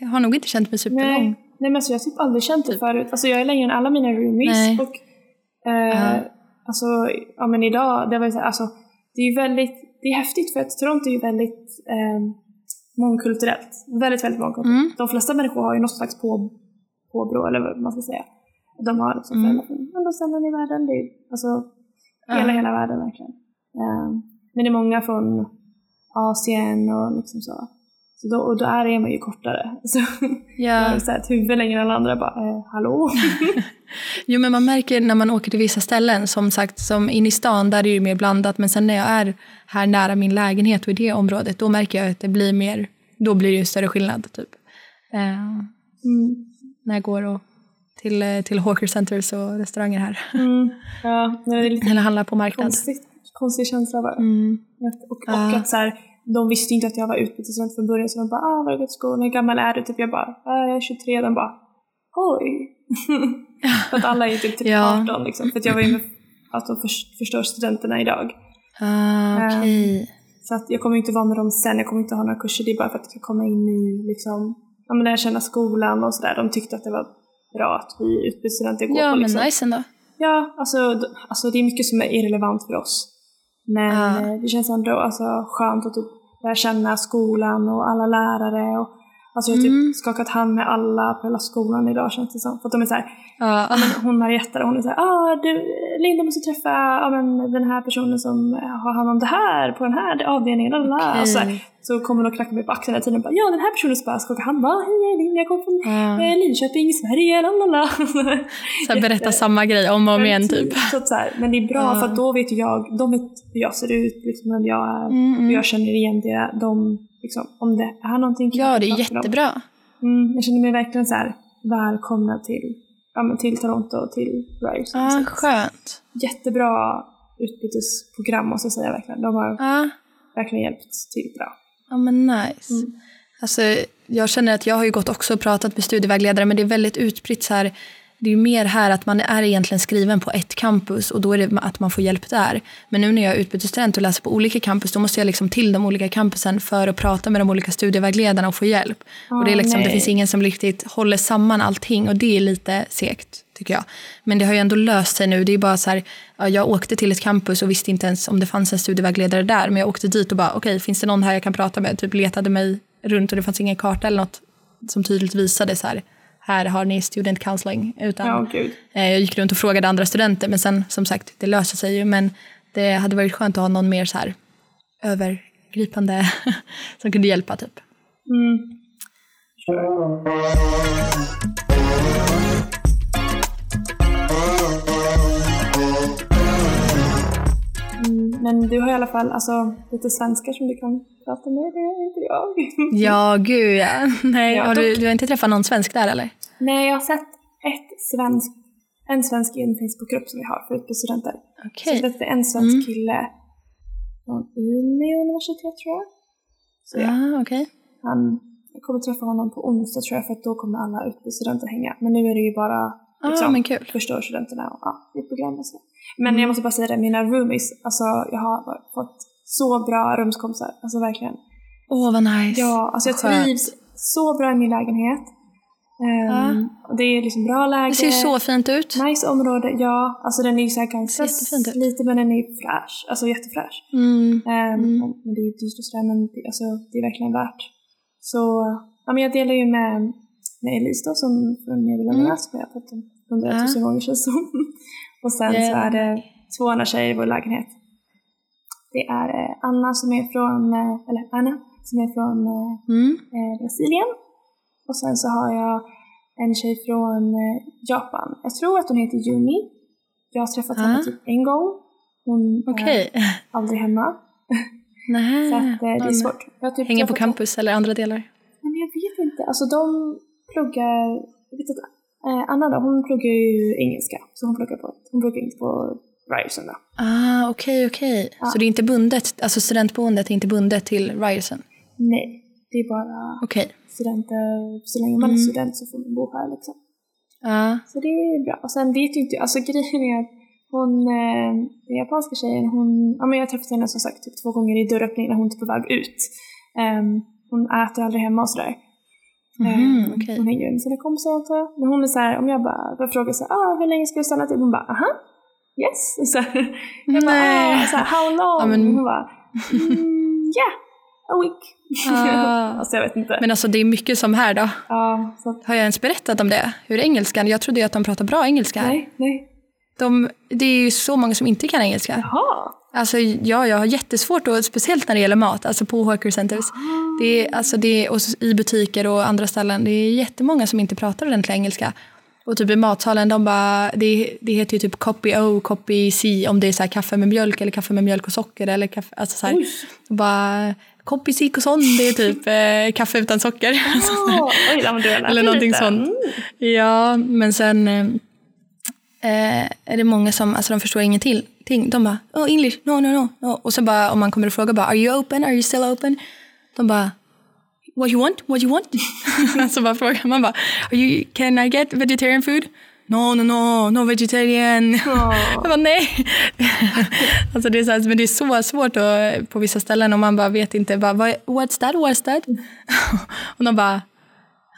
jag har nog inte känt mig superlång. Nej, nej men alltså jag har typ aldrig känt det Typ. förut. Alltså jag är längre än alla mina roomies. Nej. Och, eh, Ja. Alltså, ja men idag, det var så här, alltså, det är ju väldigt, det är häftigt för att Toronto är ju väldigt eh, mångkulturellt. Väldigt, väldigt mångkulturellt. Mm. De flesta människor har ju något slags på, påbrå, eller vad man ska säga. De har liksom Mm. ställen i världen. Det är alltså, hela, Ja. hela världen verkligen. Eh, men det är många från Asien och liksom så. så då, och då är man ju kortare. Så, Ja. så här ett huvud längre än alla andra. Bara, eh, hallå? Jo, men man märker när man åker till vissa ställen, som sagt, som in i stan, där är det ju mer blandat. Men sen när jag är här nära min lägenhet och i det området, då märker jag att det blir mer, då blir det ju större skillnad. Typ. Mm. när jag går och till, eh, till hawker centers och restauranger här. Mm. Ja, det är lite Eller handlar på marknad. konstigt, konstig känsla bara. Mm. Och, och Ja. att så här, de visste inte att jag var utbytesstudent från början, så de bara ah, var har du gått i skolan? Hur gammal är du? Typ jag bara ah, jag är 23. De bara oj. för att alla är typ, typ Ja. 18 liksom. För att jag var ju med alltså, för, förstår studenterna idag. Ah, okej. Så att jag kommer inte vara med dem sen, jag kommer inte ha några kurser. Det är bara för att jag ska komma in i liksom, ja, men lära känna skolan och sådär. De tyckte att det var bra att vi utbytesstudenter går Ja, på men liksom. nice ändå. Ja, alltså, alltså det är mycket som är irrelevant för oss. Men Ja. eh, det känns ändå alltså, skönt att typ lära känna skolan och alla lärare. Och, alltså jag har typ Mm. skakat hand med alla på hela skolan idag känns det som. För att de är såhär, Ja. ja, men hon Marietta hon är såhär, ah, du, Linda måste träffa ja, men, den här personen som har hand om det här på den här avdelningen. lalala." Okej. Och så, här, så kommer hon och knackar mig på axeln hela tiden bara, ja den här personen ska skaka hand. Bara, Hej, jag är Linda, jag kommer från Ja. eh, Linköping i Sverige. Lalala. Så här, berätta samma grej om och om igen typ. Så att så här, men det är bra Ja. för då vet jag, de vet hur jag ser ut, liksom, jag är, Mm, mm. jag känner igen det, de, liksom, om det är någonting Ja, det är jättebra. Mm, jag känner mig verkligen så här välkomna till, ja, till Toronto och till Ryerson. Ja, skönt. Jättebra utbytesprogram måste jag säga verkligen. De har Ja. verkligen hjälpt till bra. Ja men nice. Mm. Alltså, jag känner att jag har ju gått också och pratat med studievägledare men det är väldigt utspritt så här. Det är mer här att man är egentligen skriven på ett campus och då är det att man får hjälp där. Men nu när jag är utbytesstudent och läser på olika campus då måste jag liksom till de olika campusen för att prata med de olika studievägledarna och få hjälp. och det, är Ah, liksom, det finns ingen som riktigt håller samman allting och det är lite segt tycker jag. Men det har ju ändå löst sig nu. Det är bara så här, ja, jag åkte till ett campus och visste inte ens om det fanns en studievägledare där. Men jag åkte dit och bara, okej, finns det någon här jag kan prata med? Typ letade mig runt och det fanns ingen karta eller något som tydligt visade så här, här har ni student counseling. Utan gud. eh, jag gick runt och frågade andra studenter, men sen som sagt, det löser sig ju. Men det hade varit skönt att ha någon mer så här övergripande som kunde hjälpa typ. Mm. Mm, men du har i alla fall alltså, lite svenskar som du kan prata med, det är inte jag. Ja, gud ja. Nej, Ja, har du, du har inte träffat någon svensk där eller? Nej, jag har sett ett svensk, en svensk i en Facebookgrupp som vi har för utbytesstudenter. Okej. Så det är en svensk Mm. kille från Umeå universitet tror jag. Så ja, Ah, okej. han, jag kommer träffa honom på onsdag tror jag för att då kommer alla utbytesstudenter hänga. Men nu är det ju bara liksom, Ah, men kul. och ja, i program och så. Men Mm. jag måste bara säga det, mina roomies, alltså jag har fått så bra rumskompisar. Alltså verkligen. Åh, vad nice. Ja, alltså jag trivs så bra i min lägenhet. Ehm, Ja. och Det är liksom bra läge. Det ser så fint ut. Nice område, ja. Alltså den är ju såhär ut. liten men den är fräsch. Alltså jättefräsch. Mm. Ehm, Mm. men- det är ju dyrt och sådär men det, alltså, det är verkligen värt. Så ja, men jag delar ju med, med Elise då som Nederländerna Mm. som jag har om hundratusen gånger känns som. Och sen så Yeah. är det två andra tjejer i vår lägenhet. Det är eh, Anna som är från, eh, eller Anna som är från eh, Mm. Brasilien. Och sen så har jag en tjej från eh, Japan. Jag tror att hon heter Yumi. Jag har träffat henne Ah. typ en gång. Hon Okej. är aldrig hemma. Nej. Så att, eh, det är svårt. Typ Hänger på campus eller andra delar? Men jag vet inte. Alltså de pluggar, jag vet inte, eh, Anna då, hon pluggar ju engelska. Så hon pluggar på, hon pluggar inte på Ryerson då. Ah, okej, okej. Ja. Så det är inte bundet, alltså studentboendet är inte bundet till Ryerson? Nej, det är bara Okej. studenter, så länge man är Mm. student så får man bo här liksom. Ja. Så det är bra. Och sen vet ju inte jag, alltså grejen är att hon, eh, den japanska tjejen, hon, ja men jag har träffat henne som sagt typ två gånger i dörröppning när hon är på väg ut. Ehm, hon äter aldrig hemma och sådär. Ehm, okej. Hon hänger ju med sina kompisar och så. Men hon är såhär, om jag bara börjar fråga så här, ah, hur länge ska du stanna till? Hon bara, aha, yes. Så, här, jag bara, ah, så här, how long? Ja, men- Hon bara, mm, yeah, a week. Ah. alltså jag vet inte. Men alltså det är mycket som här då. ja, så Har jag ens berättat om det? Hur engelskan? Jag trodde ju att de pratar bra engelska här. nej, nej. De, det är ju så många som inte kan engelska. Jaha. Alltså, ja, jag har jättesvårt, och speciellt när det gäller mat, alltså på Hawker Centers. Det är, alltså det är, och i butiker och andra ställen, det är jättemånga som inte pratar ordentlig engelska. Och typ i matsalen, de bara, det, det heter ju typ copy O, copy C, om det är så här kaffe med mjölk eller kaffe med mjölk och socker. Eller kaffe, alltså så här, och bara, C och sån, det är typ eh, kaffe utan socker. Åh, oj, ja, men du har lärt Eller någonting lite. sånt. Mm. Ja, men sen eh, eh, är det många som alltså, de förstår ingenting. Ting. De bara oh, English, no, no, no, no. Och så bara om man kommer och frågar bara are you open, are you still open? De bara what you want, what you want? så bara frågar man bara are you, can I get vegetarian food? No, no, no, no vegetarian. Åh. Jag bara nej. alltså det är så här, men det är så svårt att, på vissa ställen och man bara vet inte. Bara, "Vad- what's that, what's that? och de bara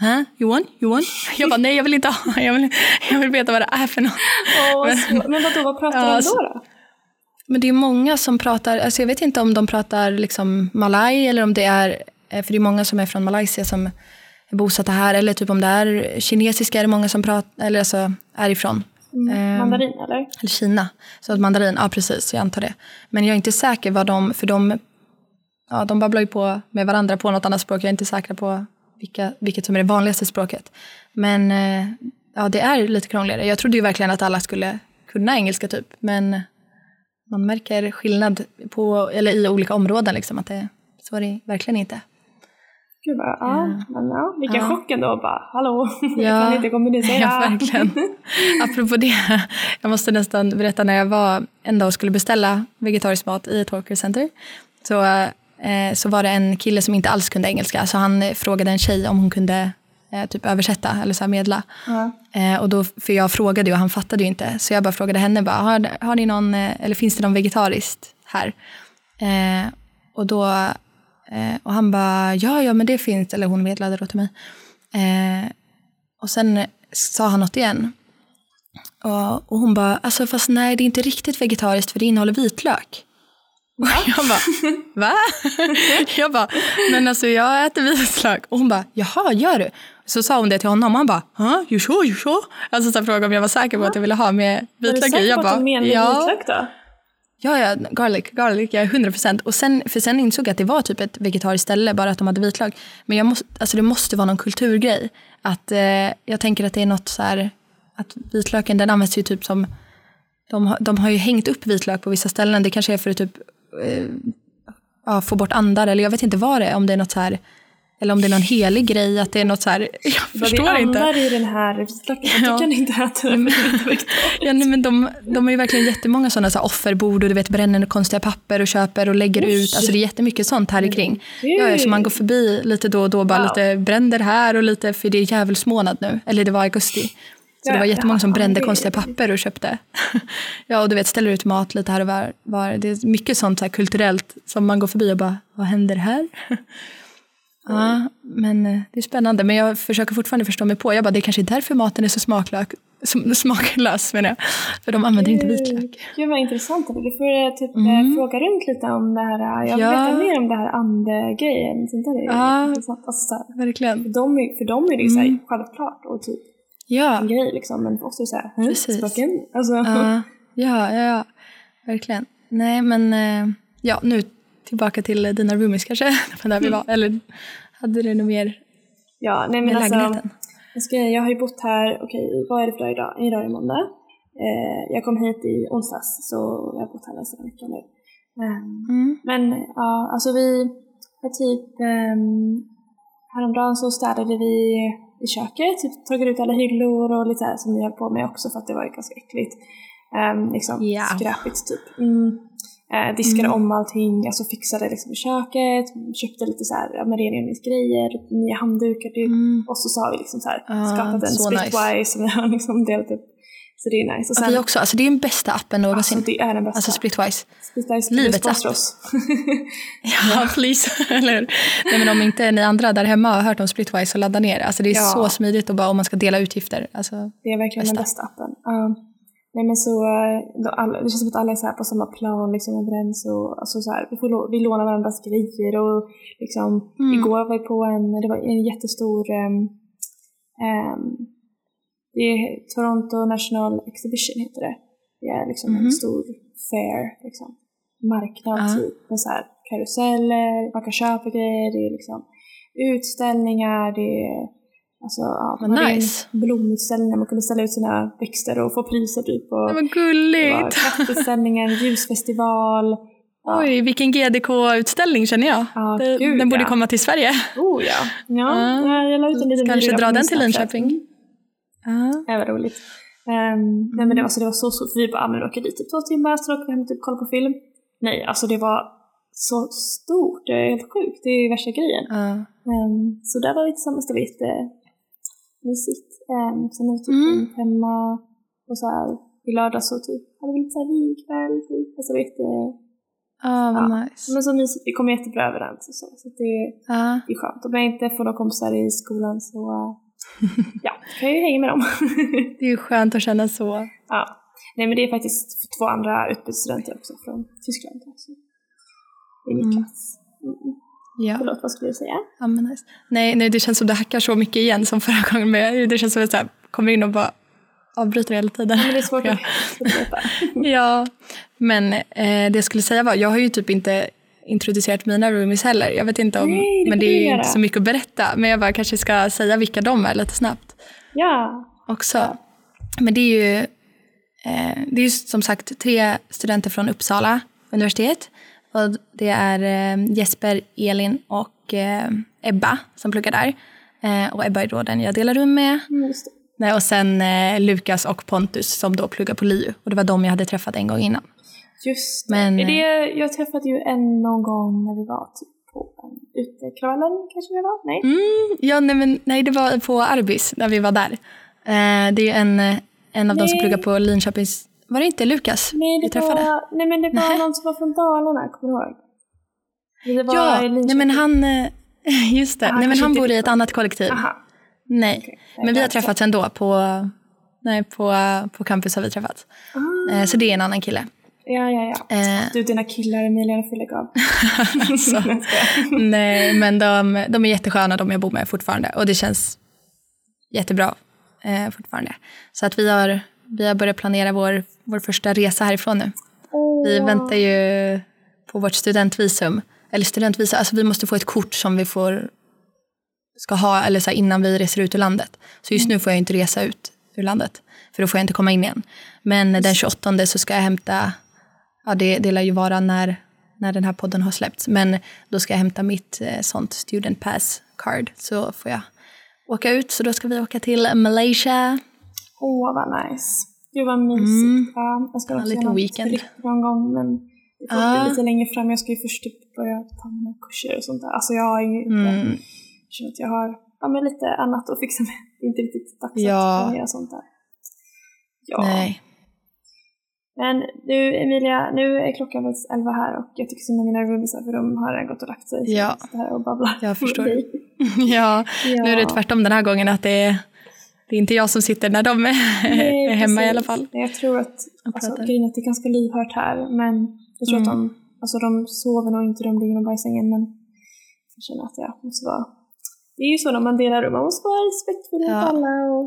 Huh? You want? You want? Jag bara nej jag vill inte ha. Jag vill, jag vill veta vad det är för något. Vad svårt. men vadå, vad pratar Ja, de då? då? Men det är många som pratar, alltså jag vet inte om de pratar liksom malaj eller om det är, eh, för det är många som är från Malaysia som bosatta här eller typ om det är kinesiska är det många som pratar, eller alltså är ifrån. Ehm, Mandarin eller? Eller Kina. Så att mandarin, ja precis, jag antar det. Men jag är inte säker vad de, för de, ja, de babblar ju på med varandra på något annat språk. Jag är inte säker på vilka, vilket som är det vanligaste språket. Men eh, ja, det är lite krångligare. Jag trodde ju verkligen att alla skulle kunna engelska typ. Men man märker skillnad på, eller i olika områden liksom. Att det, så är det verkligen inte. Gud vad, ja, men ja, vilken Ja. chock ändå bara, hallå, Ja. jag kan inte kommunicera. Ja, verkligen. Apropå det, jag måste nästan berätta när jag var en dag och skulle beställa vegetarisk mat i ett Hawker Center. Så, eh, så var det en kille som inte alls kunde engelska. Så han eh, frågade en tjej om hon kunde eh, typ översätta eller så här medla. Ja. Eh, och då, för jag frågade ju och han fattade ju inte. Så jag bara frågade henne, bara, har, har ni någon, eller finns det någon vegetariskt här? Eh, och, då, eh, och han bara, ja, ja men det finns, eller hon medlade då till mig. Eh, och sen sa han något igen. Och, och hon bara, alltså fast nej det är inte riktigt vegetariskt för det innehåller vitlök. Och jag bara, va? jag bara, men alltså jag äter vitlök. Och hon bara, jaha gör du? Så sa hon det till honom och han bara, huh? you sure, you sure? Alltså så frågade om jag var säker på att jag ville ha med du vitlök i. säker Jag på att bara, de menar ja. vitlök då? Ja, ja, garlic, garlic, jag är 100 procent. Och sen, för sen insåg jag att det var typ ett vegetariskt ställe, bara att de hade vitlök. Men jag måste, alltså det måste vara någon kulturgrej. Att, eh, jag tänker att det är något så här, att vitlöken den används ju typ som, de, har- de har ju hängt upp vitlök på vissa ställen. Det kanske är för att typ, eh, ja, få bort andar eller jag vet inte vad det är. Om det är något så här, eller om det är någon helig grej, att det är något så här, jag förstår vi inte. andar i den här jag Ja. kan inte äta den. Ja, nej, men de, de har ju verkligen jättemånga sådana så här offerbord och du vet bränner konstiga papper och köper och lägger Oj. ut. Alltså det är jättemycket sånt här kring. Ja, så man går förbi lite då och då, bara Wow. lite bränder här och lite, för det är djävulsmånad nu. Eller det var augusti. Så Ja, det var jättemånga som brände det- konstiga papper och köpte. ja, och du vet ställer ut mat lite här och var. var. Det är mycket sånt så här kulturellt som man går förbi och bara, vad händer här? Ja, men eh, det är spännande. Men jag försöker fortfarande förstå mig på. Jag bara, det är kanske är därför maten är så smaklök, smaklös menar jag. För de använder inte vitlök. Gud vad intressant. Du får eh, typ Mm. eh, fråga runt lite om det här. Jag vill Ja. veta mer om det här andegrejen. Sånt där är Ja. intressant. Alltså, Verkligen. för, dem, är- för dem är det ju Mm. självklart och typ Ja, en grej liksom. Men för oss är det så här, "Hm, Precis. språken? Alltså, ja, ja, ja, ja. Verkligen. Nej, men eh, ja, nu tillbaka till dina roomies kanske. Där vi var. Eller hade du något mer ja, nej men med alltså. lägenheten? Jag, ska, jag har ju bott här, okej vad är det för dag idag? Idag är det måndag. Eh, jag kom hit i onsdags så jag har bott här nästan en vecka nu. Ehm, Mm. Men ja, alltså vi har typ um, häromdagen så städade vi i köket, typ tagit ut alla hyllor och lite så här som ni höll på med också för att det var ju ganska äckligt. Um, liksom Ja. skräpigt typ. Mm. Eh, diskade Mm. om allting, alltså fixade liksom köket, köpte lite så här ja, lite nya handdukar typ. Mm. Och så har vi liksom så här Ah, skapat en splitwise som vi har liksom delat upp. Så det är nice. Och Ja, sen, vi också. Alltså, det är den bästa appen någonsin. alltså det är den bästa. Alltså Splitwise. Splitwise livets app. oss. Ja, please. Eller hur? Nej, men om inte ni andra där hemma har hört om Splitwise så ladda ner det. Alltså, det är Ja. så smidigt och bara om man ska dela utgifter. Alltså, Det är verkligen den Bästa. bästa appen. Ja. Nej men så, eh, alla, det känns som att alla är så här på samma plan, liksom överens och alltså så här, vi, får, vi lånar varandras grejer och liksom, Mm. igår var vi på en, det var en jättestor um, um, det är Toronto National Exhibition heter det. Det är liksom en Mhm. stor fair, liksom. marknad Ja. typ med så här karuseller, man kan köpa grejer, det är liksom utställningar, det är Alltså, ja, Vad de hade nice. en blomutställning där man kunde ställa ut sina växter och få priser typ. Och det var gulligt. kattutställningar, ljusfestival. Ja. Oj, vilken GDK-utställning känner jag. Ja, Det- gud, den borde ja. komma till Sverige. Oh ja. Ja, Ja. jag la ut en liten Kanske dra den till. Linköping. Mm. Ja. Det var roligt. Um, nej men det var, så det var så stort. Vi bara, ah, men åker dit typ två timmar så åker vi hem och typ kolla på film. Nej, alltså det var så stort. Det är helt sjukt. Det är värsta grejen. Ja. Um, så där var vi tillsammans. Det var jättemysigt. Um, sen har vi typ Mm. hemma och så här i lördags så typ hade vi lite såhär vinkväll typ. Alltså det var jätte, Ja, vad Ja. nice. men så mysigt. Vi kom jättebra överens och så. Så det, Ja. det är skönt. Om jag inte får några kompisar i skolan så uh, ja, kan jag ju hänga med dem. Det är ju skönt att känna så. ja. Nej men det är faktiskt två andra utbytesstudenter också från Tyskland. Så. I min Mm. klass. Mm. Ja. Förlåt, vad skulle du säga? Ja, men nice. nej, nej, det känns som det hackar så mycket igen som förra gången. Men det känns som att jag kommer in och bara avbryter hela tiden. Men det är svårt Ja. att upprepa. Ja, men eh, det jag skulle säga var, jag har ju typ inte introducerat mina roomies heller. Jag vet inte om, Nej, det men det är ju inte så mycket att berätta. Men jag bara kanske ska säga vilka de är lite snabbt Ja. också. Men det är ju, eh, det är ju som sagt tre studenter från Uppsala universitet. Och det är eh, Jesper, Elin och eh, Ebba som pluggar där. Eh, och Ebba är då den jag delar rum med. Mm. Nej, och sen Lukas och Pontus som då pluggar på LiU. Och det var de jag hade träffat en gång innan. Just det. Men- Är det. Jag träffade ju en någon gång när vi var typ på en utekvällen kanske det var? Nej? Mm, ja, nej, men, nej, det var på Arbis när vi var där. Eh, det är ju en, en av de som Nej. pluggar på Linköpings... Var det inte Lukas Nej, vi det träffade? var, nej men det var Nähä. någon som var från Dalarna, kommer du ihåg? Ja, nej, men han... eh, Just det. Han nej, men han bor i ett annat kollektiv. Aha. Nej, Okej. men vi har Jag- träffats ändå. På, nej, på, på campus har vi träffats. Ah, Eh, så det är en annan kille. ja, ja, ja. Eh, Du, dina killar Emilia, nu får lägga av. alltså, Jag nej, men de, de är jättesköna de jag bor med fortfarande. Och det känns jättebra eh, fortfarande. Så att vi har, vi har börjat planera vår, vår första resa härifrån nu. Vi Åh. väntar ju på vårt studentvisum. Eller studentvisum, alltså vi måste få ett kort som vi får ska ha eller så här, innan vi reser ut ur landet. Så just nu får jag inte resa ut ur landet. För då får jag inte komma in igen. Men den 28 så ska jag hämta, ja det, det lär ju vara när, när den här podden har släppts. Men då ska jag hämta mitt eh, sånt student pass card så får jag åka ut. Så då ska vi åka till Malaysia. Åh, vad nice. Gud vad mysigt. Mm. Ja, jag ska En också liten göra något weekend. någon gång, men det får bli lite längre fram. Jag ska ju först typ börja ta mina kurser och sånt där. Alltså jag har ju inte, Mm. att jag har ja, men lite annat att fixa med. Det är inte riktigt dags Ja. att planera sånt där. Ja. Nej. Men du Emilia, nu är klockan faktiskt elva här och jag tycker synd om mina roomisar för de har redan gått och lagt sig. Ja. här och babblar. Jag förstår. ja, Ja. nu är det tvärtom den här gången att det är, det är inte jag som sitter när de är, Nej, är hemma i precis. alla fall. Jag tror att, alltså, grejen är att det är ganska livhört här, men jag tror att Mm. de, alltså de sover nog inte, de ligger nog bara i sängen, men jag känner att jag måste vara, det är ju så när man delar rum, man måste vara respektfull mot Ja. alla och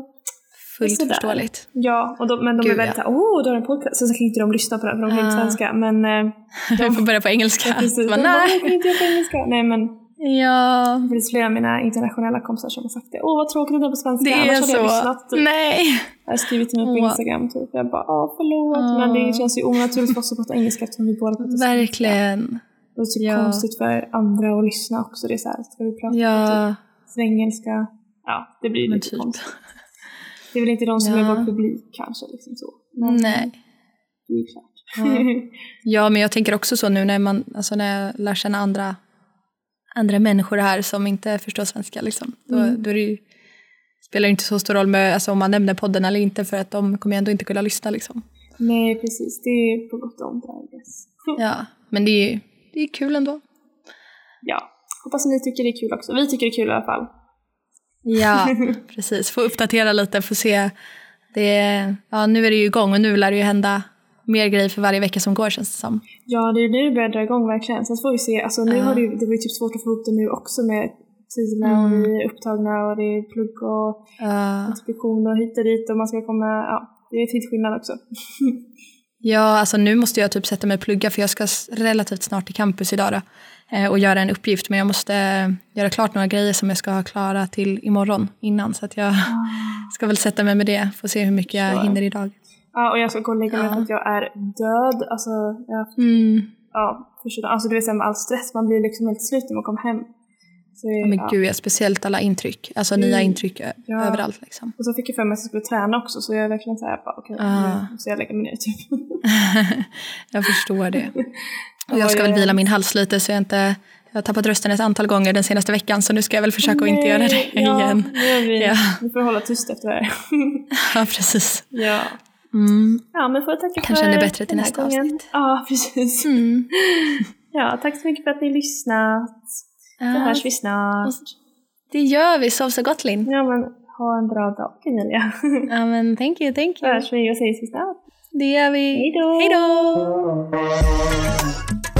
Fullt Sådär. förståeligt. ja, och de, men de är Gud, väldigt ja. åh, du har en podcast, sen så kan inte de lyssna på den för de kan inte Ah. svenska, men eh, Jag får börja på engelska. precis, Så de bara, bara, nej. "Åh, kan inte jag på engelska? Nej men Ja, det finns flera av mina internationella kompisar som har sagt det, åh vad tråkigt att det är på svenska, det är annars hade jag så. lyssnat. Typ. Nej. Jag har skrivit till mig på. Instagram typ. Jag bara, åh förlåt. Men det känns ju onaturligt för oss att prata engelska eftersom vi båda pratar svenska. Verkligen. Det är typ Ja. konstigt för andra att lyssna också. Det är så här, ska vi prata Ja, typ svengelska? Ja, det blir men lite typ. konstigt. Det är väl inte de som är Ja. vår publik kanske, liksom så. Men Nej. Det är klart. Ja. Ja, men jag tänker också så nu när man alltså när jag lär känna andra, andra människor här som inte förstår svenska. Liksom. Då, Mm. då det ju, spelar det inte så stor roll med, alltså, om man nämner podden eller inte för att de kommer ändå inte kunna lyssna. Liksom. Nej, precis. Det är på gott och ont. Ja, men det är det är kul ändå. Ja, hoppas ni tycker det är kul också. Vi tycker det är kul i alla fall. Ja, precis. Få uppdatera lite, få se. Det, ja, nu är det ju igång och nu lär det ju hända mer grejer för varje vecka som går känns det som. Ja, det är nu det börjar dra igång verkligen. Sen får vi se. Alltså nu Ja. har det, det var ju typ svårt att få ihop det nu också med tiderna och Mm. vi är upptagna och det är plugg och Ja. inspektion och hit och dit och man ska komma, ja, det är tidsskillnad också. Ja, alltså nu måste jag typ sätta mig och plugga för jag ska relativt snart till campus idag då, eh, och göra en uppgift. Men jag måste eh, göra klart några grejer som jag ska ha klara till imorgon innan. Så att jag ska väl sätta mig med det, få se hur mycket jag Så. hinner idag. Ja, och jag ska gå och lägga mig Ja. för att jag är död. Alltså, jag, Mm. ja, förstår, alltså du vet med all stress, man blir liksom helt slut när man kommer hem. Så, Ja, men ja. gud, ja, speciellt alla intryck. Alltså Mm. nya intryck Ja. överallt liksom. Och så fick jag för mig att jag skulle träna också så jag är verkligen såhär, bara, okej, Ah. nu måste jag lägga mig ner typ. jag förstår det. Och Ja, jag ska jag väl vila min hals lite så jag inte jag har tappat rösten ett antal gånger den senaste veckan så nu ska jag väl försöka att inte göra det ja, igen. Är vi, Ja. vi får hålla tyst efter det här. Ja, precis. ja. Mm. ja, men får tacka Kanske för ännu bättre till den nästa gången. avsnitt. Ja, precis. Mm. Ja, tack så mycket för att ni lyssnat. Ja, hörs vi snart. det gör vi. Sov så gott Linn. Ja, men ha en bra dag Emilia. Ja men thank you, thank you. hörs vi och ses vi snart. Det gör vi. Hej då! Hej då!